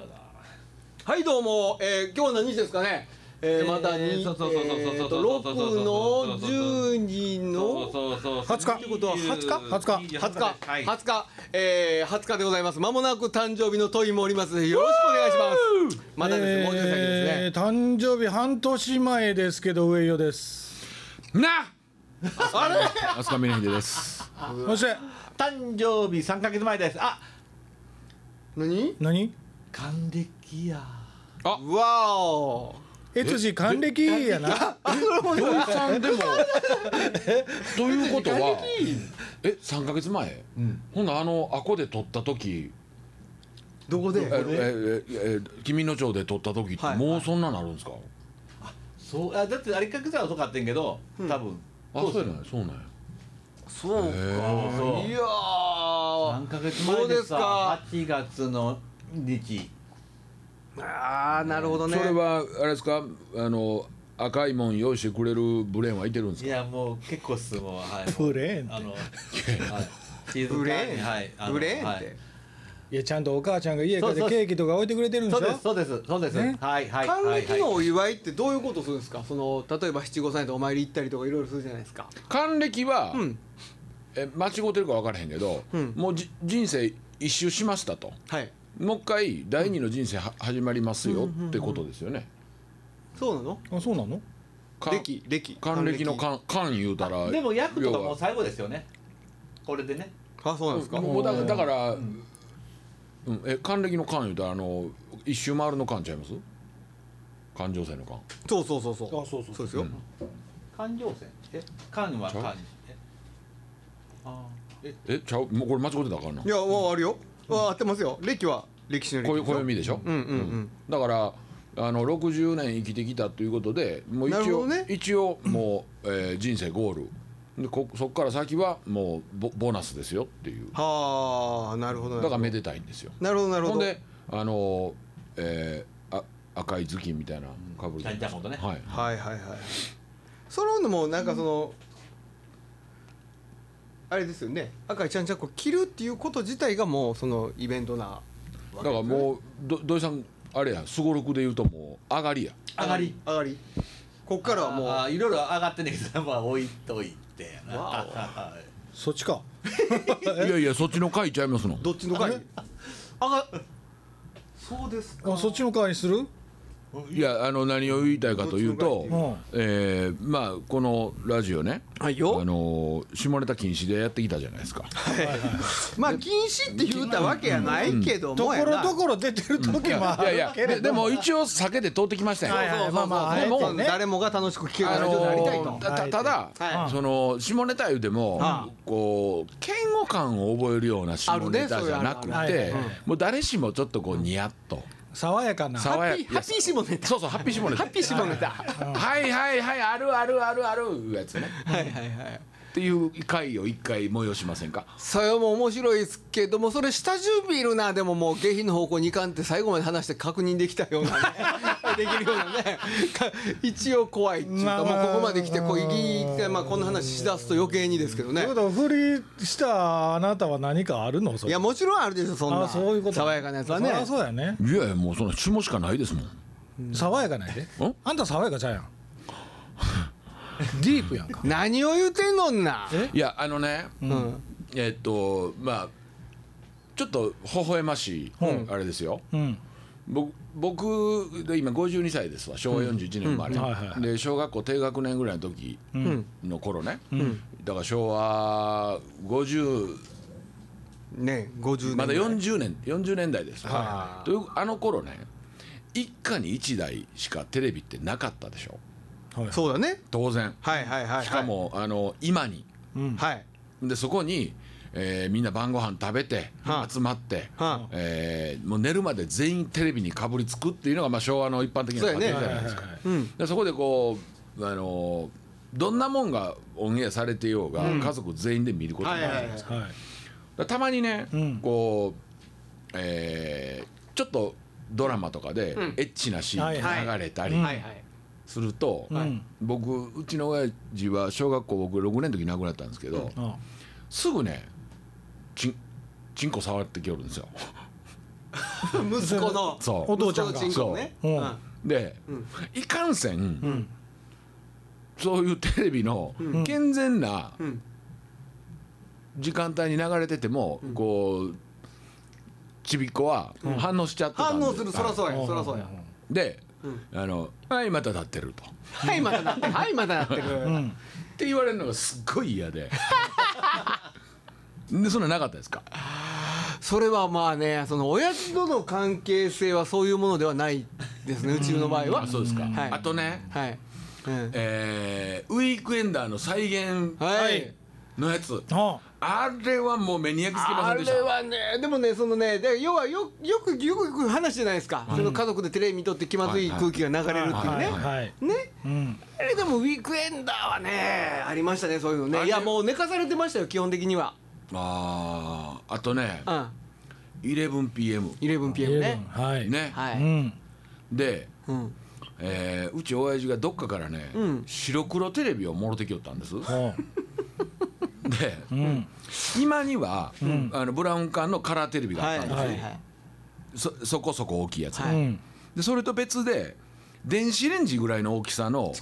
どうぞはいどうも、えー、今日は何日ですかね？えー、またに、えーそうそうそうそうそうえーとそうそうそう6の12のそうそうそう20日ってことは20日20日20日、はい20日、えー、20日でございます。まもなく誕生日のトイもおります。よろしくお願いします。まだですね、もうちょい先ですね。えー誕生日半年前ですけど上与ですなあれ飛鳥峰秀ですそして誕生日三ヶ月前ですあ何？何還暦や。うわお。越次還暦やな。土井さんでもと？いうこと？はえ三ヶ月前、ほんならあのあこで撮った時。どこで？ええええ君の町で撮った時ってはい。もうそんななるんですか、そうあだってあれかけたら遅かったんやけど多分。あそうやないそうなん。やそうか。そう。いやー。三ヶ月そうです前でさか。8月の日。ああ、なるほどね。それはあれですか？あの赤いもん用意してくれるブレーンはいてるんですか？いやもう結構っすもうはい。ブレーンって。あの はい。ブレーン、はい。あのブレーンって？はい。いやちゃんとお母ちゃんが家帰ってそうそう。ケーキとか置いてくれてるんでしょ？そうですそうですそうです、ね？はいはい還はい。暦のお祝いってどういうことするんですか？その例えば七五三でお参り行ったりとかいろいろするじゃないですか。還暦は、うん。え間違ってるか分からへんけど、うん。もうじ人生一周しましたと。はい。もう一回第二の人生は始まりますよってことですよね。そうなの？あそうなの？か歴歴。還暦の還還言うたらでも役とかもう最後ですよね。これでね。あ、そうなんですか。もうだだから、うん。え還暦の還言うたらあの一周回るの還ちゃいます？環状線の還そうそうそうそう。あそうそう。そうですよ。環状線？え？環は環え？あー。え？えちゃう？もうこれ間違ってたらあかんな。いや、もうあるよ。あ、合ってますよ。歴は歴史の歴こういうですよ。暦でしょ、うんうんうん。だからあの60年生きてきたということでもう一応、ね一応もう、えー人生ゴールでこそこから先はもうボボーナスですよっていうはあ、なるほど。だからめでたいんですよなるほどなるほど。ほんであの、えーあ赤い頭巾みたいなかぶるねはいはいはいはい。そののもなんかその、あれですよね。赤いちゃんちゃんこ着るっていうこと自体がもうそのイベントな。だからもうど土井さんあれやすごろくで言うともう上がりや。上がり。上がり。こっからはもう。いろいろ上がってんねんけどまあ置いといてな。わはい。そっちか。いやいやそっちの回ちゃいますの。どっちの回あがそうですか。あそっちの側にする？いやあの何を言いたいかというとえーまあこのラジオねはいよ。あの下ネタ禁止でやってきたじゃないですか。まあ禁止って言うたわけやないけどとこもやな。ろどころ出てる時もあいやいやるけれででども。も一応避けて通ってきましたよ、はいはいまあまあもてね誰もが楽しく聞けるあラジオになりたいと。のたたただ、はい。その下ネタ言うても、はこう嫌悪感を覚えるような下ネタじゃなくあて、るねそういうのある。もう誰しもちょっとこうニヤッと、爽やかな。爽やハッピーハッピー下ネタ。そうそうハッピー下ネタ。ハッピー下ネタ。はいはいはいあるあるあるあるいうやつね。はいはいはいっていう回を一回催しませんか？それも面白いですけどもそれ下準備いるな。でももう下品の方向にいかんって最後まで話して確認できたようなね。できるようなね。か一応怖いっていうか、もうここまで来てこういきまあこんな話しだすと余計にですけどね。ということは振りしたあなたは何かあるの？それ。いやもちろんあるでしょそんなあそういうこと。爽やかなやつはね。そうやね。いやいやもうそんな下しかないですもん。爽やかないで。ん？あんた爽やかちゃうやんディープやんか。何を言うてんのんな。え？いやあのねうん。えっとまあちょっと微笑ましい、うん。あれですよ。うん。僕僕で今52歳ですわ。昭和41年生まれ、うん。はいはいで小学校低学年ぐらいの時うん。の頃ね、ん。だから昭和50ね50年まだぐらい40年40年代です、はというあの頃ね一家に1台しかテレビってなかったでしょ。はいそうだね。当然。はいはいはいはい。しかも、あの今に。うん。はい。でそこに、えーみんな晩ご飯食べて、はあ。集まって、はあ。えーもう寝るまで全員テレビにかぶりつくっていうのが、まあ、昭和の一般的なそうやね。家庭じゃないですか。うん。でそこでこう、あのーどんなもんがオンエアされてようが、家族全員で見ることになるじゃないですか。はいだからたまにね、うん。こう、えーちょっとドラマとかで、うん。エッチなシーンが流れたりはいはいはいすると、うん僕うちの親父は小学校僕6年の時に亡くなったんですけど、あすぐねチンチンコ触ってきよるんですよ。息子の。そう。お父ちゃんが。息子のチンコね。そう。うん。で、いかんせん、そういうテレビの健全なうん。時間帯に流れてても、こうちびっこは反応しちゃってたんで、反応する。そらそうやそらそうや。で、あの「はいまた立ってる」と。はいまだなってる。はいまだなってる。うん。って言われるのがすっごい嫌で。でそんななかったですか？それはまあねその親との関係性はそういうものではないですねうちの場合は。あそうですか、はい。あとね、はい。うん。えーウィークエンダーの再現。はいのやつ、ああ。れはもう目に焼き付けませあんでした。れはねでもねそのねで要はよよくよくよく話じゃないですか、その家族でテレビ見とって気まずい空気が流れるっていうね、はいはいね。うん。あれでもウィークエンダーはねありましたねそういうのね。いやもう寝かされてましたよ基本的には。あー。あとねうん。11pm 11pm ね。はい。ね、はい、うん。で、うん。えーうち親父がどっかからね、うん。白黒テレビをもろてきよったんです。ほでううん。今には、あのブラウン管のカラーテレビがはいあったんですよ、はいはいそそこそこ大きいやつ、はい。うんでそれと別で電子レンジぐらいの大きさの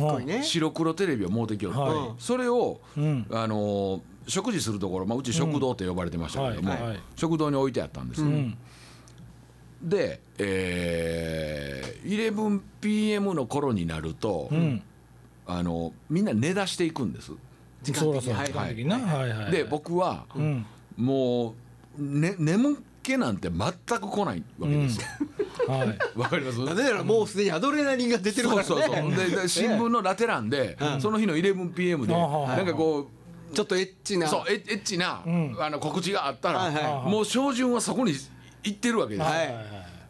白黒テレビを持ってきよって、はい。それを、うん。あのー食事するところ、まあ、うち食堂って呼ばれてましたけども、はいはい。食堂に置いてあったんです、うん。で、えー、11pm の頃になると、うん。あのみんな寝出していくんです、時間そうだそうだ。的にはい。はいはい。で僕は、うん。もう、ね、眠気なんて全く来ないわけですよ。はい。わ、かります？なぜならもうすでにアドレナリンが出てるからね。そうそうそう。でで新聞のラテ欄で、その日の 11pm で、なんかこちょっとエッチう、な。そうエッエッチな、ん。あの告知があったら、はいはい。もう照準はそこに行ってるわけですよ、はい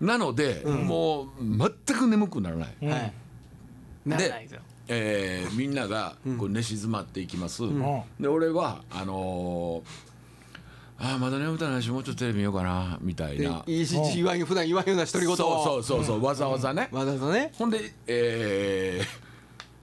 なので、もう全く眠くならない、うんはい。ならないですよえーみんながこう寝静まっていきます、ん。で俺はあのーあーまだ眠たないしもうちょっとテレビ見ようかなみたいでな、いいし言わん普段言わんような独り言を。そうそうそうそうわざわざね、わざわざね。ほんで、えー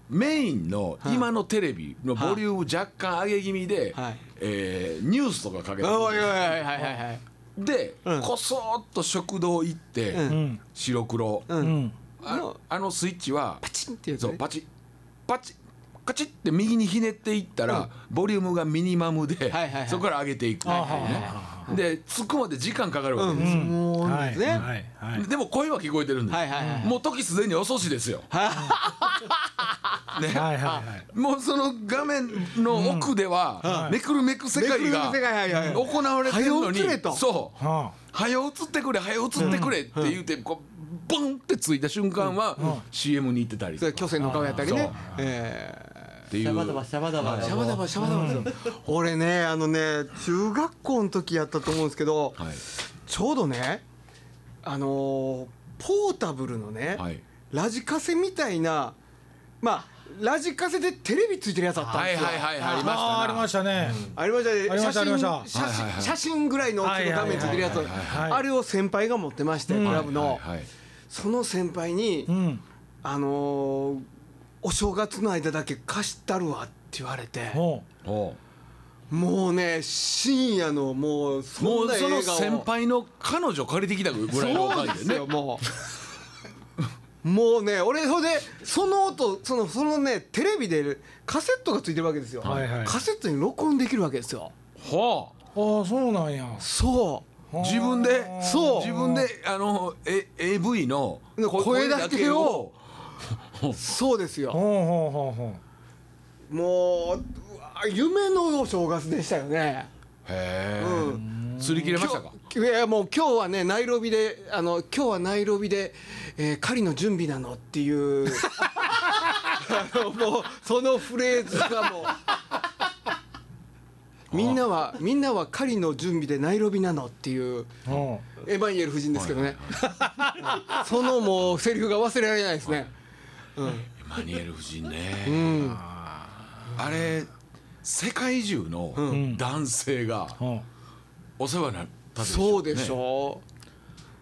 メインの今のテレビのボリューム若干上げ気味で、はい。えーニュースとかかけてる。いでいはいはいはいで、うん。こそーっと食堂行って、うん。うん白黒、ううん。んああのスイッチはパチンってやつね。そうパチッパチッカチッって右にひねっていったら、ボリュームがミニマムで、はいはいはい。そこから上げていくはいで着くまで時間かかるわけですよ、ね。はいはい。でも声は聞こえてるんです、はいはいはいもう時すでに遅しですよ、ね。はいはいはい。もうその画面の奥では、めくるめく世界が行われてるのに早う映れと。そう。は早う映ってくれ早う映ってくれって言うてこうボンってついた瞬間は CM に行ってたりそれ巨船の顔やったりね。そう。えっていう。シャバダバシャバダバ。ーシャバダバシャバダバ。ですよ俺ねあのね中学校の時やったと思うんですけどはい。ちょうどねあのーポータブルのねはい。ラジカセみたいなまあラジカセでテレビついてるやつあったんはいですよ。はいはいありましたあありましたね。ありましたね。ありましたありました。写真写はいはいはい。真写真ぐらいの大きな画面ついてるやつ。はいはいはいはいあれを先輩が持ってましてクラブの。はいはいその先輩にうん。あのーお正月の間だけ貸したるわって言われてもうね深夜のもうそもんなうその先輩の彼女借りてきたぐらいの感じでね。すよもう。もうね俺ほんでその音そのそのねテレビでカセットがついてるわけですよ、はいはい。カセットに録音できるわけですよ。はうああそうなんや。そう。あ自分でそう。自分であのえ AV の声だけを そうですよ。もう夢のお正月でしたよね。へえうん。釣り切れましたか？いやもう今日はねナイロビであの今日はナイロビで、えー狩りの準備なのっていう。あのもうそのフレーズがもうみんなはみんなは狩りの準備でナイロビなのっていうエマニュエル夫人ですけどね、そのもうセリフが忘れられないですね、うん。エマニュエル夫人ね、うん。あれ世界中のん。男性がお世話になったでしょそうでしねょ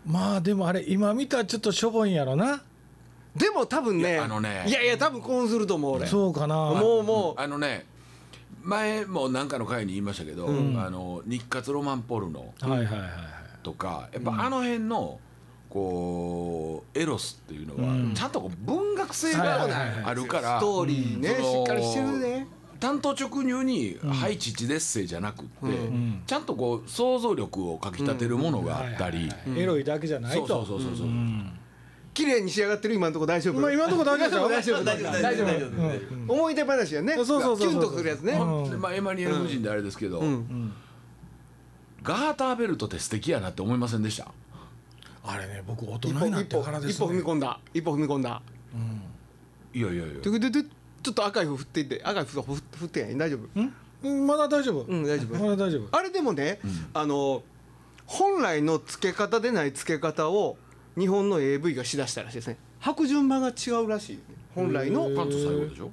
う。まあでもあれ今見たらちょっとしょぼいんやろな。うでも多分ねいやあのね。いやいや多分こうすると思う俺。そうかな。もうもう。あのね前も何かの回に言いましたけど、あの日活ロマンポルノはいはいはいはい。とかやっぱあの辺のこうエロスっていうのは、うん。ちゃんとこう文学性はいはいがはいあるから、ストーリーねそのしっかりしてるね。単刀直入に「はい父ですせ」じゃなくって、ん。ちゃんとこう想像力をかきたてるものがあったり、エロいだけじゃないそうとそうそうそうそう、うん綺麗に仕上がってる今のところ大丈夫？まあ今のところ大丈夫？大丈夫大丈夫大丈夫。思い出話やね。そうそうそうキュンとするやつね。まあ、エマニュエル夫人であれですけど、うん。ガーターベルトって素敵やなって思いませんでした？あれね僕大人一歩になっ一歩てからです一歩踏み込んだ。一歩踏み込んだ。いやいやいや。ちょっと赤い方振っていって。赤い方振振ってや。ん大丈夫？んうん？まだ大丈夫？うん大丈夫。まだ大丈夫。あれでもね、あの本来の付け方でない付け方を日本の AV がしだしたらしいですね。履く順番が違うらしい。本来のパンツ最後でしょ、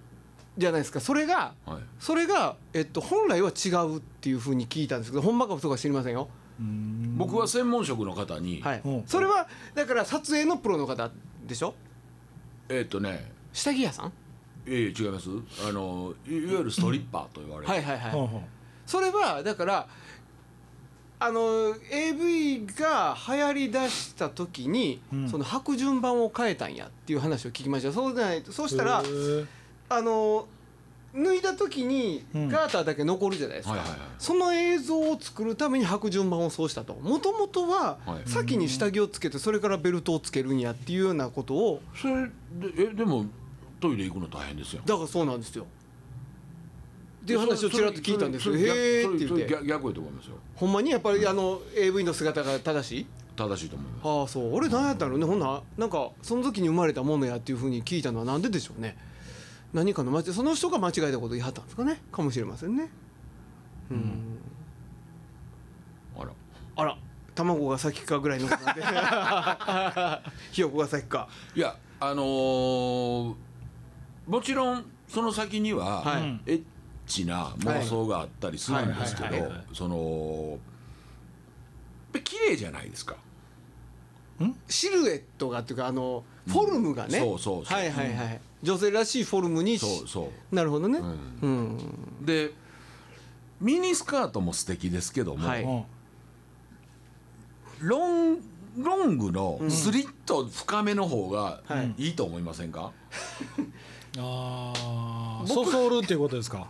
じゃないですか。それがはい、それが、えっと、本来は違うっていうふうに聞いたんですけどほんまか嘘か知りませんよ、僕は専門職の方に、はい。うんそれはだから撮影のプロの方でしょ？えっ、とね。下着屋さん？ええ違います。あのいいわゆるストリッパーと言われる、はいはいはい、それはだからあの AV が流行りだした時に、うん。その履く順番を変えたんやっていう話を聞きました。そうじゃないとそうしたらあの脱いだ時にうん。ガーターだけ残るじゃないですか、はいはいはい。その映像を作るために履く順番をそうしたと。もともとははい。先に下着をつけてそれからベルトをつけるんやっていうようなことを。それでえでもトイレ行くの大変ですよ。だからそうなんですよっていう話をちらっと聞いたんです。よへえって言って。逆逆やと思いますよ。ほんまにやっぱりあの AV の姿が正しい？正しいと思います。ああそう。俺何やったのねほんななんかその時に生まれたものやっていうふうに聞いたのはなんででしょうね。何かの間違いその人が間違えたこと言いはったんですかね。かもしれませんね。うん。あら。あら。卵が先かぐらいのことなんで。ひよこが先か。いやあのーもちろんその先には、はい。エッチな妄想があったりするんですけはい。はい。はい。はどそのやっぱり綺麗じゃないですか。シルエットがっていうかあのフォルムがね、そうそうそう。はいはいはい。女性らしいフォルムにしそうそう。なるほどね。うん。うん、でミニスカートも素敵ですけども、はい。うん。ロンロングのスリット深めの方がはい。いいと思いませんか、ああそそるっていうことですか？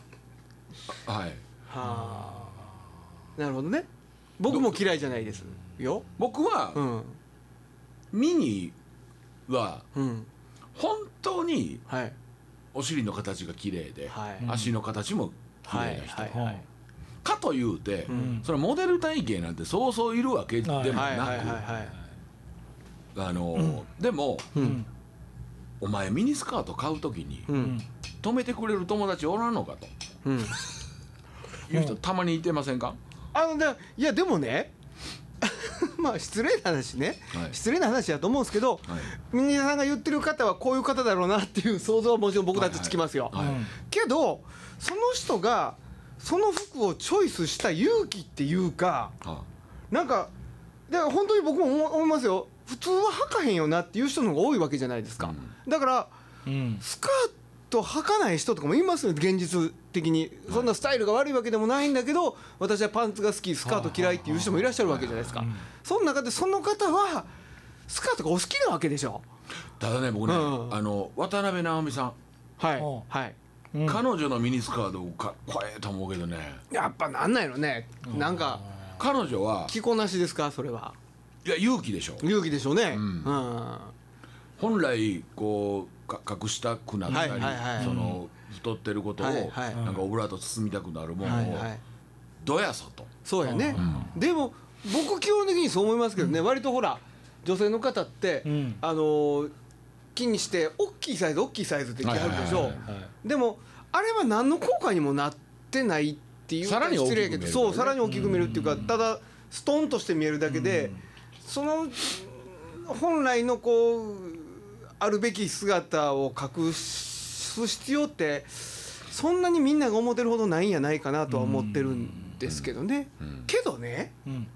はい。はあ。なるほどね。僕も嫌いじゃないですよ。僕はうん。ミニはうん。本当にはい。お尻の形が綺麗で、はい。足の形も綺はい麗な人、はいはいかというて、ん。それモデル体型なんてそうそういるわけでもなく、はいはいはいはい。あの、でも、うん。お前ミニスカート買う時にうん。止めてくれる友達おらんのかと。うんいう人たまにいてませんか、あのだいやでもね まあ失礼な話ね、はい。失礼な話だと思うんですけど、はい。皆さんが言ってる方はこういう方だろうなっていう想像はもちろん僕たちつきますよ、はいはい。けどその人がその服をチョイスした勇気っていうかはなんかだから本当に僕も思思いますよ。普通は履かへんよなっていう人の方が多いわけじゃないですか、だからうん。スカート履かない人とかもいますよ現実的にそんなスタイルが悪いわけでもないんだけど私はパンツが好きスカート嫌いっていう人もいらっしゃるわけじゃないですか。その中でその方はスカートがお好きなわけでしょ。ただね僕ね、うん。あの渡辺直美さん、はい。うん。はい。うん。彼女のミニスカートかっこええと思うけどね。やっぱなんなんやろねなんか彼女は着こなしですか？それは。いや勇気でしょ。勇気でしょうね。ん。うん。本来こうか隠したくなったり、はいはいはい。その太ってることを、はいはい。なんかオブラート包みたくなるものを、はいはい。どやさと。そうやね、でも僕基本的にそう思いますけどね、割とほら女性の方って、うん。あのー気にして大きいサイズ大きいサイズって着はるでしょ、でもあれは何の効果にもなってないっていうさらに大きく失礼やけど見えるそうさらに大きく見えるっていうか、ただストンとして見えるだけで、その本来のこうあるべき姿を隠す必要ってそんなにみんなが思ってるほどないんやないかなとは思ってるんですけどね。ん。けどねうん。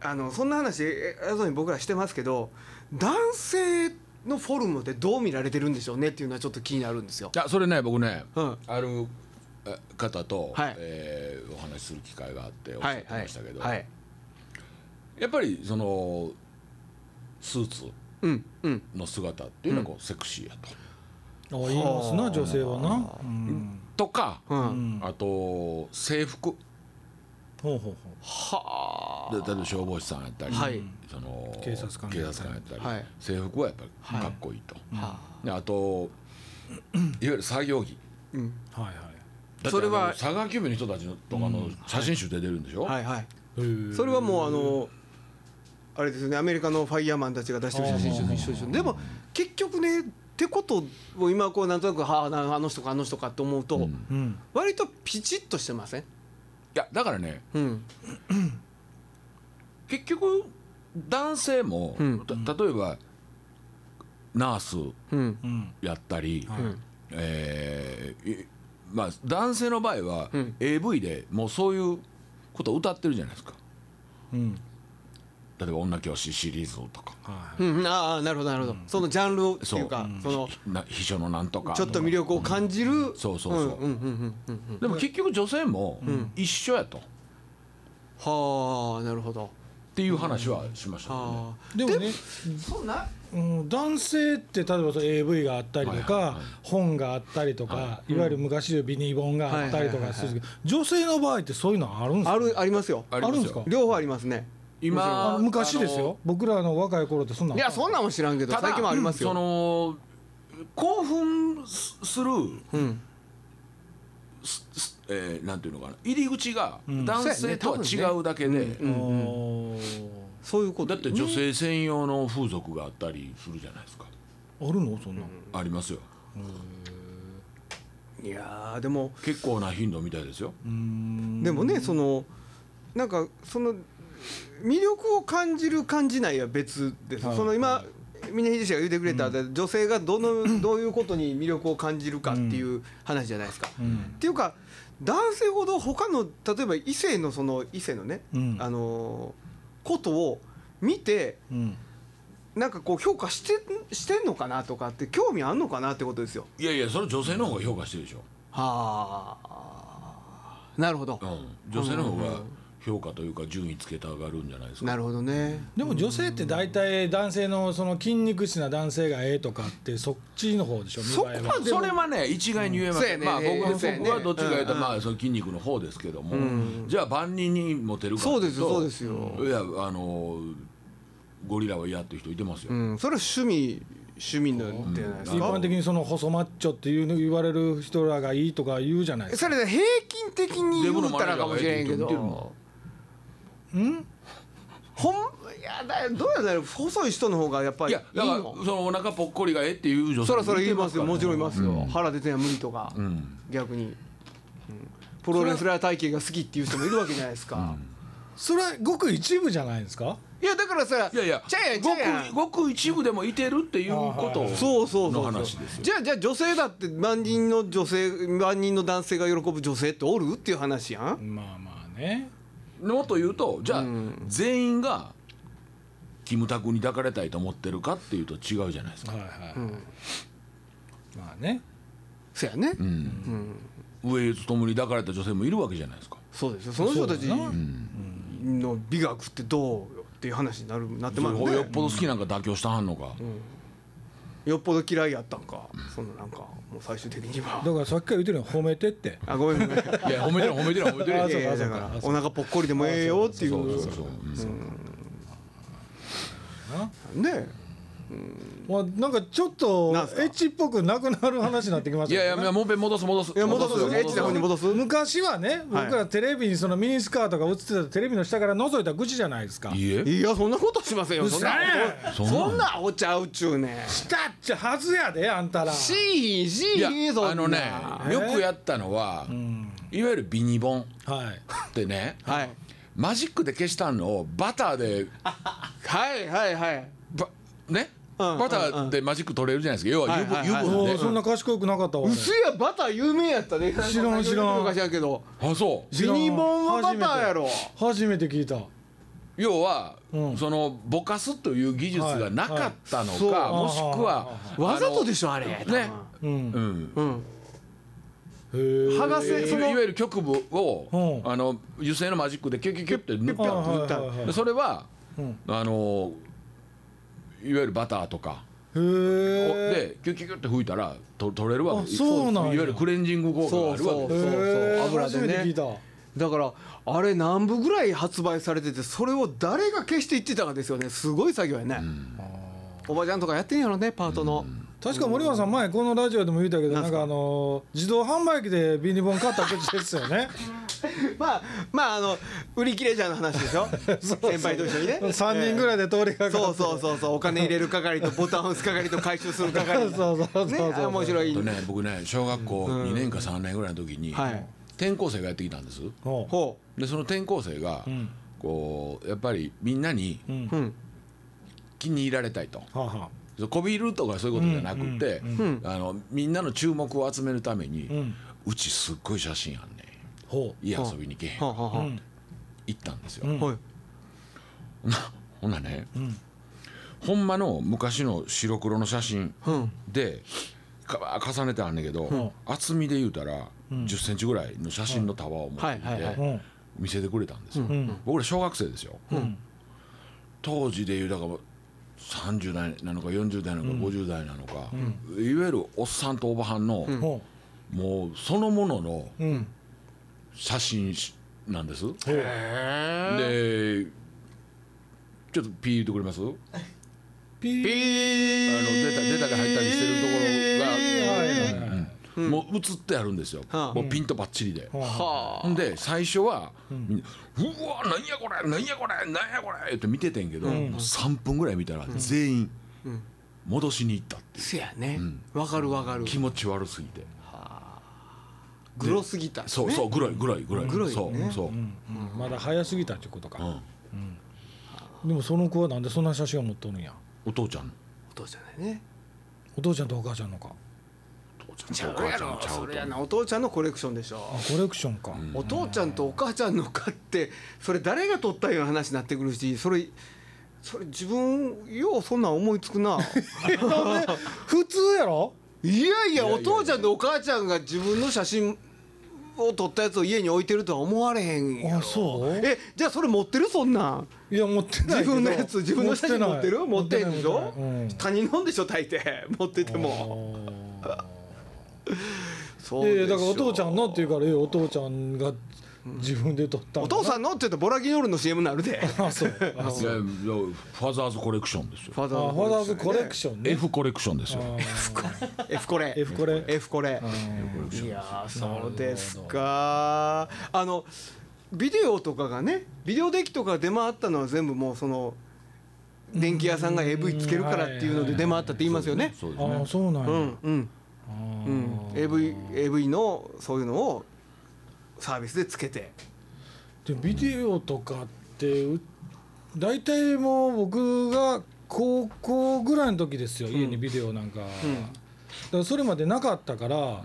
あのそんな話えあそうに僕らしてますけど男性のフォルムでどう見られてるんでしょうねっていうのはちょっと気になるんですよ。い。やそれね僕ね、うん。あるえ方と、はい。えーお話しする機会があっておっしゃってはいはいましたけど、はい。やっぱりそのスーツうんうん。の姿っていうのはこうセクシーやと、あ言いますな女性はな。うん。とか、うん、うん。あと制服。ほうほうほはで例えば消防士さんやったり、はい。その警察官警察官やったり、はい。制服はやっぱりかっこいいと、あ、はであといわゆる作業着。あ、うん、うはいはい。それは佐川急便の人たちのとかの写真集で出るんでしょ、はいはい。へーそれはもうあのあれですよねアメリカのファイヤーマンたちが出してる写真集と一緒でしょ。でも結局ねってことを今こうなんとなくはあなあの人かあの人かと思うと、割とピチッとしてません？いやだからねうん。結局男性も、うん。た例えばナースうん。うんやったり、はい。うんえーいまあ男性の場合は、うん。AV でもうそういうことを歌ってるじゃないですか。うん例えば「女教師」シリーズとか。はいうん、ああなるほどなるほど、そのジャンルをっていうかそそのな秘書のなんとか。ちょっと魅力を感じる、そうそうそう。うんうんうんうんうん。でも結局女性も一緒やと、っはあなるほど。ていう話はしましたよね、はあ。でもねそんなうん、男性って例えばそう AV があったりとか、はいはい。はい本があったりとか、い。わゆる昔でいうビニボンがあったりとかするんですけど、女性の場合ってそういうのあるんですか？あるありますよ。ありますよ。あるんですか？両方ありますね今あ昔ですよ。僕らの若い頃ってそんなん。いやそんなんも知らんけどただ最近もありますよ。その興奮すする、うん。すすえーなんていうのかな。入り口がん。男性とは違うだけで、うんそういうこと。だって女性専用の風俗があったりするじゃないですか。あるの？そんな。ん、ありますよ。いやーでも。結構な頻度みたいですよ。うん。でもねそのなんかその魅力を感じる感じないは別です、はい。その今峰秀氏が言ってくれた、女性がどの どういうことに魅力を感じるかっていう話じゃないですか。うん。っていうか男性ほど他の例えば異性のその異性のね、うん。あのーことを見てうん。なんかこう評価してしてんのかなとかって興味あんのかなってことですよ。いやいやそれ女性の方が評価してるでしょ、はあ。なるほど、うん、女性の方が評価というか順位つけて上がるんじゃないですか。なるほどね。でも女性って大体男性のその筋肉質な男性がええとかってそっちの方でしょそこは。までそれはね一概に言えません、そうやね。まあ僕僕はどっちかというと、うん。まあその筋肉の方ですけども、ん。じゃあ万人にモテるかそうですそうですよ。いやあのゴリラは嫌っていう人いてますよ、うん、それは趣味趣味なんじゃないですか。一般的にその細マッチョっていうの言われる人らがいいとか言うじゃないですか？それで平均的に言うたらかもしれん。けデブのマネージャーがええって言ってるもど。うん？ほんいやだどうやだろう細い人の方がやっぱりいいいやだからの？そのお腹ぽっこりがええっていう女性そらそら言いますよ。もちろんいますよ、うん。腹出てんや無理とか、うん。逆に、うん。プロレスラー体型が好きっていう人もいるわけじゃないですか、それはごく一部じゃないですか？いやだからさいやいやちゃうやんちゃうやん。ごくごく一部でもいてるっていうことそうそうそうのそう話ですよじゃあじゃあ女性だって万人の女性万人の男性が喜ぶ女性っておる？っていう話やん。まあまあねのというとじゃあ、うん。全員がキムタクに抱かれたいと思ってるかっていうと違うじゃないですか、はいはい、うん。まあね。そやね、うん。うん上江勉に抱かれた女性もいるわけじゃないですか、そうですよ。その人たちの美学ってどうよっていう話になるなってそますね。れよっぽど好きなんか妥協したはんのか、よっぽど嫌いやったんか。そのなんかもう最終的には。だからさっきから言ってるの褒めてって。あごめんごめん。いいや褒めてる褒めてる褒めてる。あそうかお腹ぽっこりでもええよっていそううそうそう、うん。ねまあ、なんかちょっとエッチっぽくなくなる話になってきましたいやいやいやもう一遍戻す戻す。いや戻すよエッチな方に戻す？昔はねはい。僕らテレビにそのミニスカートが映ってたテレビの下から覗いた愚痴じゃないですか。いやそんなことしませんよ。そん。な嘘そんなおちゃうちゅうねしたっちゃはずやであん。たらしいしいそんな。あのねよくやったのは、うん。いわゆるビニボン。はい。ってねはい。マジックで消したのをバターで はいはいはい。ばね、うんバターでマジック取れるじゃないですか。要は油分,、油分で。ーそんな賢くなかったわね薄やバター有名やったね。知らん知らん。昔やけどあそう。ビニボンはバターやろ。初めて聞いた。要は、うん。そのぼかすという技術がなかったのか、はい。はいもしくはわざとでしょあれ。ね。うん。うん。うん。剥がせいその。わゆる局部を、うん。あの油性のマジックでキュッキュッキュッて塗った塗ったはいはいはい。でそれはうん。あのいわゆるバターとか。でキュッキュッキュッて吹いたらと取れるわあそうなんや。いわゆるクレンジング効果があるわけ。そうそう。へえ油でね。だからあれ何部ぐらい発売されててそれを誰が消していってたかですよね。すごい作業やね、おばちゃんとかやってんやろねパートの、確か森山さん前このラジオでも言ったけどなんすか？あの自動販売機でビニボン買った口ですよね。まあまああの売り切れちゃうの話でしょ？先輩と一緒にね。3人ぐらいで通りかかって。そうそうそうそう。お金入れる係とボタン押す係と回収する係 そうそうそうそうねあ面白い、とね僕ね小学校2年か3年ぐらいの時にはい。転校生がやってきたんです。でその転校生がん。こうやっぱりみんなにううん。ううん。気に入られたいと。はあはこびるとかそういうことじゃなくてんあのみんなの注目を集めるためにあうん。うちすっごい写真あんねん。ほ家遊びに行けへん。はあはあはううん。行ったんですよ。ほんなねん。ほんまの昔の白黒の写真うん。でか重ねてあんねんけど厚みで言うたら1 0ンチぐらいの写真の束を持ってきはいはいてうん。見せてくれたんですよ。ん。僕ら小学生ですよ。ん。当時で言うだから30代なのか40代なのか50代なのかいわゆるおっさんとおばはんのほもうそのものの写真なんです。でちょっとピー言ってくれます？あのピー出た出たり入ったりしてるところもう映ってあるんですよ、はあ。もうピンとばっちりで。で最初は、みんな「うわなんやこれなんやこれなんやこれ」って見ててんけど、もう3分ぐらい見たら全員戻しに行ったっていう。せやね。わかるわかる。気持ち悪すぎて。グロすぎたそうそうぐらいぐらいぐらい。グロいそうねそう、うん。まだ早すぎたってことか。うん、でもその子はなんでそんな写真を持っとるんや？お父ちゃん。お父ちゃんだよね。お父ちゃんとお母ちゃんのかちちゃゃんとお母ちゃんちゃとそうれやなお父ちゃんのコレクションでしょ。あコレクションか。お父ちゃんとお母ちゃんのかってそれ誰が撮ったような話になってくるしそれそれ自分ようそんなん思いつくな。普通やろ？いやいやお父ちゃんとお母ちゃんが自分の写真を撮ったやつを家に置いてるとは思われへんやろ。あそう？えじゃあそれ持ってる？そんなん。いや持ってない自分のやつ自分の写真持ってる？持ってへんでしょ？うん。他人のんでしょ大抵。持ってても。あそうーいやいやだからお父ちゃんのって言うからお父ちゃんが自分で撮ったお父さんのって言うとボラギノールの CM になるで。んあそう。あいやいやファザーズコレクションですよ。ファあファザーズコレクションね。F コレクションですよ。F コレ。F コレ。F コレ。いやーそうですか。あのビデオとかがねビデオデッキとか出回ったのは全部もうその電気屋さんが AV つけるからっていうので出回ったって言いますよね。そうですああねそうなんや、うんうんうん。AV, AV のそういうのをサービスでつけて。でビデオとかってう大体もう僕が高校ぐらいの時ですよ、家にビデオなんか、だからそれまでなかったから、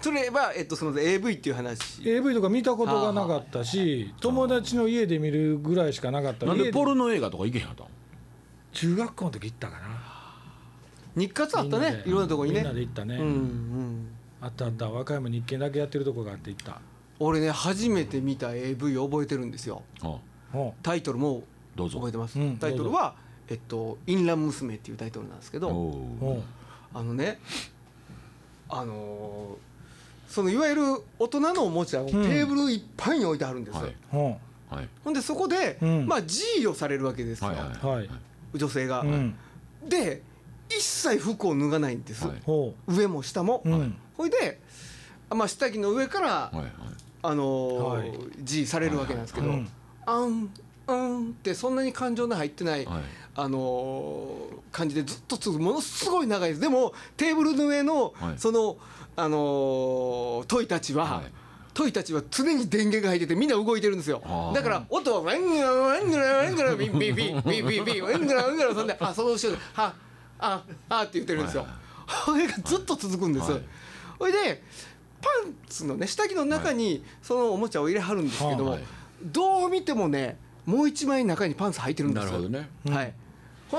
それはえっとすみません AV っていう話。AV とか見たことがなかったし友達の家で見るぐらいしかなかった。なんでポルノノ映画とか行けへんかったの？中学校の時行ったかな日活あったねいろんなとこにみんなねで行ったね、うんうんあったあった。和歌山に一軒だけやってるとこがあって行った。俺ね初めて見た AV 覚えてるんですよ。あほタイトルもどうぞ。覚えてます、うん。タイトルは「えっと、淫乱娘」っていうタイトルなんですけどあのねあのーそのいわゆる大人のおもちゃをテーブルいっぱいに置いてあるんです、はい。う。ほはい。ほんでそこで、うん。まあ G をされるわけですよ、はいはうはい。女性が、うん。で一切服を脱がないんです、はい。ほ上も下も、ほいで、まあ、下着の上から、はいはい。あのーはい。G されるわけなんですけど、うんあんあんってそんなに感情の入ってない、はい。あのー感じでずっと続くものすごい長いです。でもテーブルの上の、はい。その、あのートイたちは、はい。トイたちは常に電源が入っててみんな動いてるんですよ。だから音はワングラワングラワングラビンビンビンビンビンビンワングラワングラそんであその後ろで「はああ」って言ってるんですよ。はいこれがずっと続くんです。はい。ほいでパンツのね下着の中にそのおもちゃを入れはるんですけども、はいどう見てもねもう一枚中にパンツ履いてるんです。よなるほどね。はい。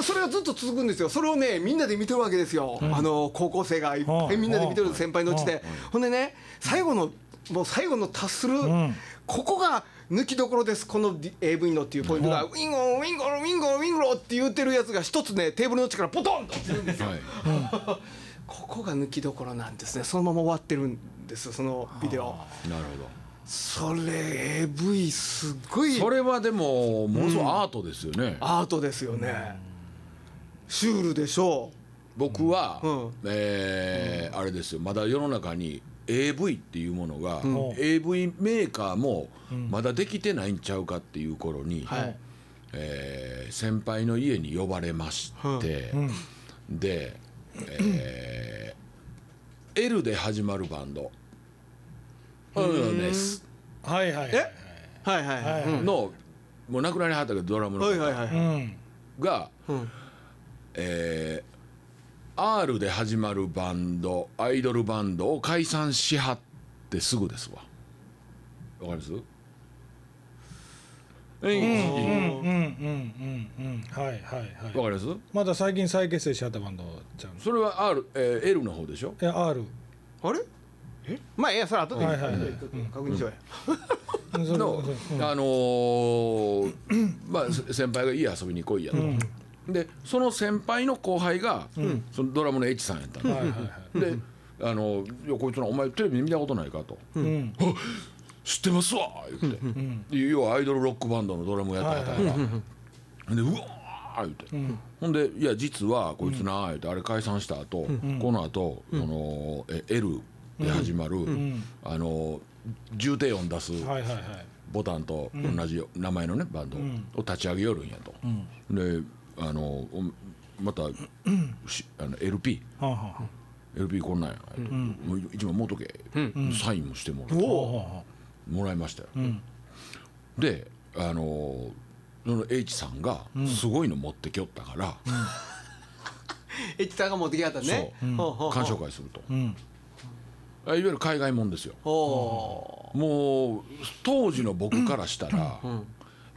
それがずっと続くんですよ。それをねみんなで見てるわけですよ。あの高校生がいっぱいみんなで見てる先輩のうちで。ほんでね最後のもう最後の達するんここが抜きどころです。この AV のっていうポイントが、ウィンゴンウィンゴンウィンゴンウィンゴンって言ってるやつが一つねテーブルからポトンと落ちるんですよ。はい。ここが抜きどころなんですね。そのまま終わってるんですそのビデオ。なるほそれ AV すごい。どそれはでもものすごいアートですよね、アートですよね。シュールでしょ僕は、うん。えーあれですよ。まだ世の中に AV っていうものが、ん。AV メーカーもまだできてないんちゃうかっていう頃に、はい。えー先輩の家に呼ばれまして、で、えー L で始まるバンド「うんですはいはいはい。え？はいはいはい、うんのもう亡くなりはったけどドラムの方はいはいはい、うん。が、うん。えー R で始まるバンドアイドルバンドを解散しはってすぐですわ。わかります？えいうんうんうんうんうんはいはいはい。わかります？まだ最近再結成しちゃったバンドちゃうの？それは R、えー L の方でしょ？え R あれ？え？まあいやそれ後ではいはいはい。後でちょっと確認しようや、の、うん。あのーまあせ先輩が家遊びに来いやと、でその先輩の後輩が、そのドラムの H さんやったの、はいはいはい。であのいやこいつのお前テレビで見たことないかと。うん「あ知ってますわ」言って、で要はアイドルロックバンドのドラムをやってはったから、でうわー言って、ほんで「いや実はこいつな」言ってあれ解散した後、この後、そのえ L で始まる、あの重低音出す、はいはいはい。ボタンと同じ名前のねバンドを立ち上げよるんやと、であのおまた、しあの LP はあはあ LP こんなんや、もう一枚持っとけ、サインもしてもらってもらいましたよ、であのその H さんがすごいの持ってきよったから、エッチさんが持ってきはったね。そう。ほうほうほう。鑑賞会すると、あうん。いわゆる海外もんですよ。ほもう当時の僕からしたら、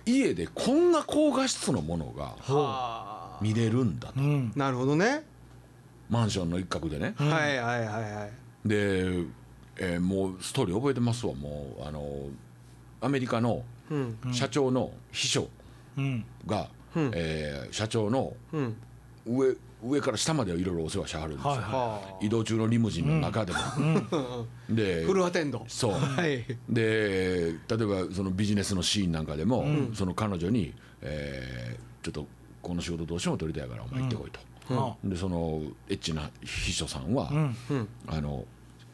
家でこんな高画質のものが見れるんだと、うん。あなるほどね。マンションの一角でね、はいはいはいはい。で、えーもうストーリー覚えてますわもう。あのアメリカのうん。社長の秘書うん。が、えー社長のうん上上から下までいろいろお世話しはるんですよ、はいは移動中のリムジンの中でも、であフルアテンド。そう。はい。で例えばそのビジネスのシーンなんかでも、その彼女に、えーちょっとこの仕事どうしても取りたいからお前行ってこいと、はでそのエッチな秘書さんは、あの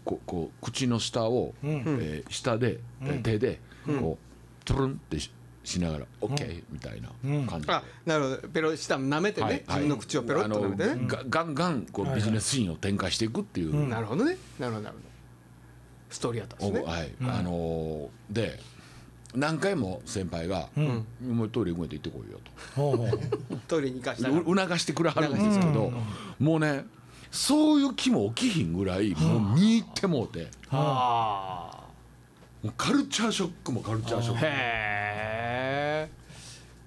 ここう口の下を、えー下で、えー手でこうトゥルンってししながら「OK」みたいな感じで。あなるほど。ペロ下舐めてね、はい。自分の口をペロッと舐めてね、ガンガンこうビジネスシーンを展開していくっていう、なるほどね。なるほどなるほど。ストーリーやったんですね。おはい、あのーで何回も先輩が「もうトイレ行くんやって行ってこいよ」ほうほう。トイレに行かしたら。とう促してくれはるんですけど、もうねそういう気も起きひんぐらいもう見入ってもうて。あ。もうカルチャーショックもカルチャーショッあへえク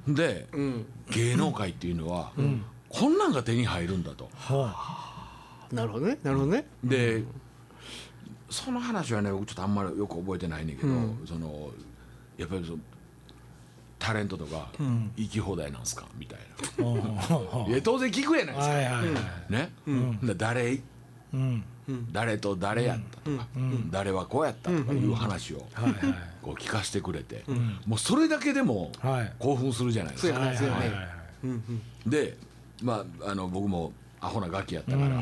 でうん。芸能界っていうのは、こんなんが手に入るんだと。はなるほどね。なるほどね。でその話はね僕ちょっとあんまりよく覚えてないねんけど、そのやっぱりそのタレントとか行き放題なんすか？みたいな、いや当然聞くやないですか、うはいはいはい。ね、うん。誰と誰やったとか、誰はこうやったとかいう話をこう聞かせてくれて、もうそれだけでもはい。興奮するじゃないですか。でまああの僕もアホなガキやったから、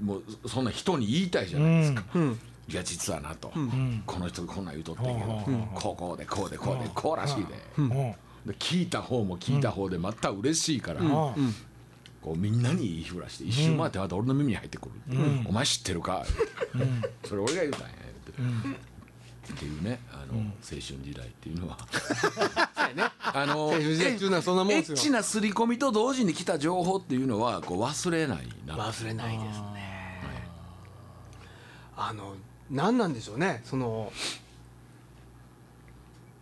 もうそんな人に言いたいじゃないですか。うん。いや実はなと、この人こんなん言うとってんけど、うん。こうこうでこうでこうでこうらしいで,、うん。で聞いた方も聞いた方でまた嬉しいから、あこうみんなに言いふらして一周回ってまた俺の耳に入ってくる「お前知ってるか?」それ俺が言うたんや」って。っていうねあの、青春時代っていうのは。あの青春時代っていうのはそんなもんですよ。エッチな刷り込みと同時に来た情報っていうのはこう忘れないな。忘れないですね。あの何なんでしょうね。その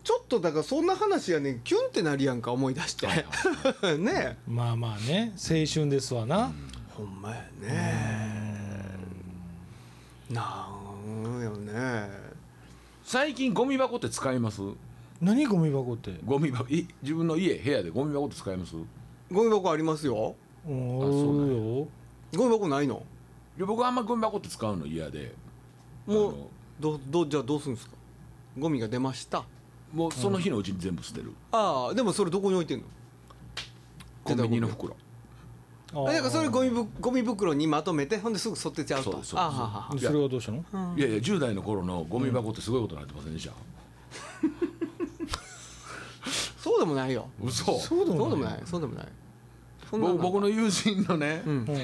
ちょっとだからそんな話やねん。キュンってなるやんか思い出して。ね。まあまあね。青春ですわな。ほんまやね。なんよね。最近ゴミ箱って使います？何ゴミ箱って？ゴミ箱。い自分の家部屋でゴミ箱って使います？ゴミ箱ありますよ。うん。あそうよ。ゴミ箱ないの？いや僕はあんまゴミ箱って使うの嫌で。もうどどじゃあどうするんですか？ゴミが出ましたもうその日のうちに全部捨てる、ああでもそれどこに置いてんの？コンビニの袋。あだからそれゴミぶゴミ袋にまとめてほんですぐ剃ってちゃうと。そうですそうです。ああはは。はそれはどうしたの？いやいや10代の頃のゴミ箱ってすごいことになってませんでした、そうでもないよ。嘘。そうでもそうでもない。そうでもない。そんな僕僕の友人のね、うん。うん。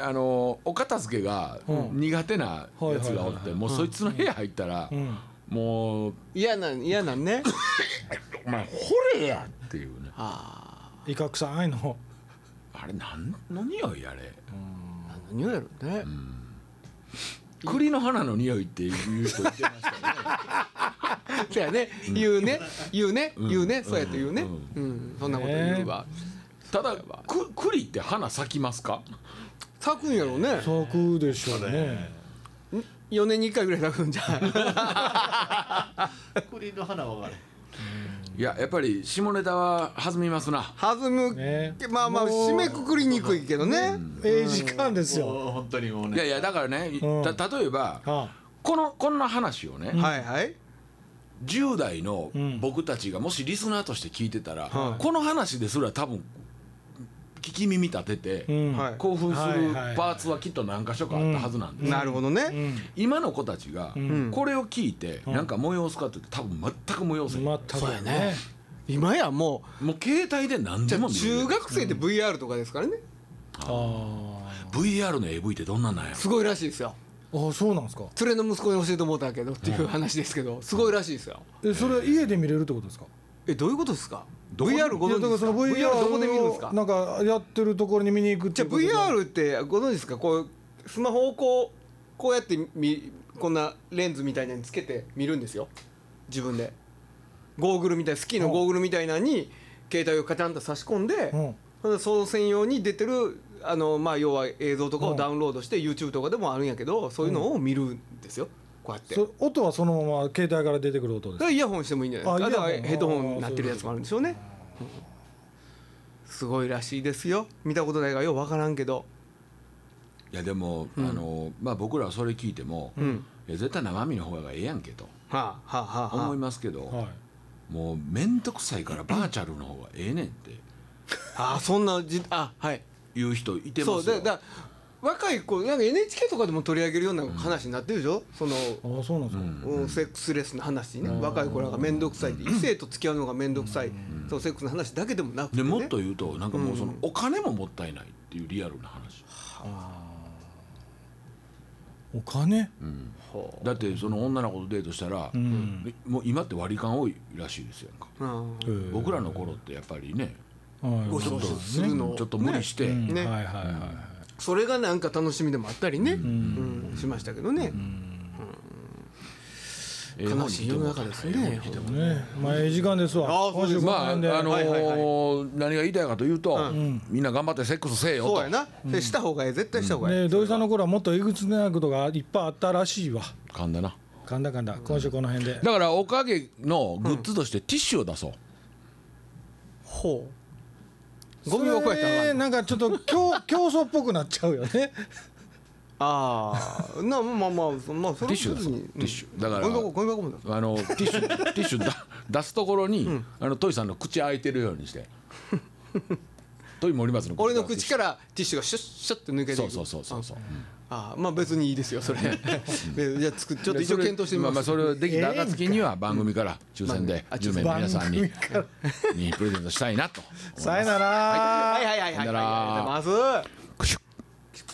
あのお片付けがうん。苦手なやつがおってもうそいつの部屋入ったらうんもう嫌なん嫌なんね「お前掘れや!」っていうね。あイカ臭いの。あれ何の匂いあれ。あ何をやるね。栗の花の匂いっていう人言ってましたよね。そうやね。言うね。言うね。うん。言うね。そうやって言うね。ううん。そんなこと言うわ。ただく栗って花咲きますか？咲くんやろうね。咲くでしょうね4年に1回ぐらい咲くんじゃ ん栗の花は分かれいややっぱり下ネタは弾みますな。弾むね。まあまあ締めくくりにくいけどね。ええ時間ですよ。本当にもうね。いやいやだからね、うん。た例えばあ。このこんな話をね、はいはい。10代のうん。僕たちがもしリスナーとして聞いてたら、はい。この話ですら多分聞き耳立てて、興奮するパーツはきっと何箇所かあったはずなんです、なるほどね。うん。今の子たちがん。これを聞いてなんか催すかって言って多分全く催せん、全くそうやね。今やももう携帯で何でも見れる。中学生って VR とかですからね。あ VR の AV ってどんなんなんやろ。すごいらしいですよ。ーあそうなんですか。連れの息子に教えてもらったけどっていう話ですけどすごいらしいですよ。えそれは家で見れるってことですか？えどういうことですか？VR ご存知ですか？VR, どこで見るんですか？なんかやってるところに見に行くってじゃあ VR ってご存知ですか？こうスマホをこうこうやってみこんなレンズみたいなのにつけて見るんですよ。自分で。ゴーグルみたいスキーのゴーグルみたいなのに携帯をカチャンと差し込んで、うん。の専用に出てるあのまあ要は映像とかをダウンロードして YouTube とかでもあるんやけどそういうのを見るんですよこうやって。そ音はそのまま携帯から出てくる音ですか？イヤホンしてもいいんじゃない？ですかヘッドホンになってるやつもあるんでしょうね。うん。すごいらしいですよ。見たことないからよう分からんけど。いやでも、あのまあ僕らはそれ聞いても、うん。いや絶対生身の方がええやんけと。はあはあはあは思いますけど、はい。もう面倒くさいからバーチャルの方がええねんって。ああそんなじあはい。言う人いてますよ。そうでだ若い子なんか NHK とかでも取り上げるような話になってるでしょ、そのああそうなんですか、うん。セックスレスの話ね、若い子らが面倒くさいって異性と付き合うのが面倒くさい、そうセックスの話だけでもなくて、ね、でもっと言うとなんかもうそのお金ももったいないっていうリアルな話、お金？ほだってその女の子とデートしたら、うん。もう今って割り勘多いらしいですよんか、う、うん僕らの頃ってやっぱりねはい。ご承知するのちょっと無理して、うん。ね。はいはいはいはいそれがなんか楽しみでもあったりね、うん。しましたけどね、悲しい世の中ですね。ね。まあええ時間ですわ。まああのーはいはいはい。何が言いたいかというと、うみんな頑張ってセックスせえよと。そうやな、でした方がいい絶対した方がいい、ね土井さんの頃はもっとえぐつなことがいっぱいあったらしいわ。噛んだな。かんだかんだ。今週この辺で。だからおかげのグッズとしてティッシュを出そう、ほうゴミ箱やったらあかんの。それなんかちょっと競競争っぽくなっちゃうよね。ああなまあまあそまあそティッシュだ別にそうティッシュ。だからゴミ箱ゴミ箱もだ。あのティッシュ ティッシュだ出すところに、あのトイさんの口開いてるようにして。トイ森松の俺の口かららティッシュがシュッシュッって抜けていく。そうそうそうそうそう、ああまあ別にいいですよそれ。でじゃあつくちょっと一応検討してみます、まあまあそれをできた暁には番組から抽選であ10名の皆さんににプレゼントしたいなとさよなら。はい。はいはいはいはいありがとうございます